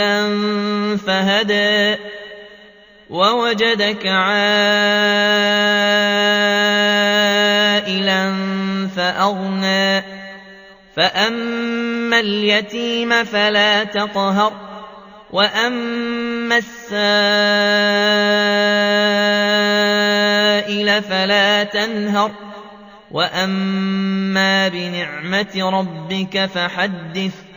ضَالًّا فَهَدَىٰ وَوَجَدَكَ عَائِلًا فَأَغْنَىٰ فَأَمَّا الْيَتِيمَ فَلَا تَقْهَرْ وَأَمَّا السَّائِلَ فَلَا تَنْهَرْ وَأَمَّا بِنِعْمَةِ رَبِّكَ فَحَدِّثْ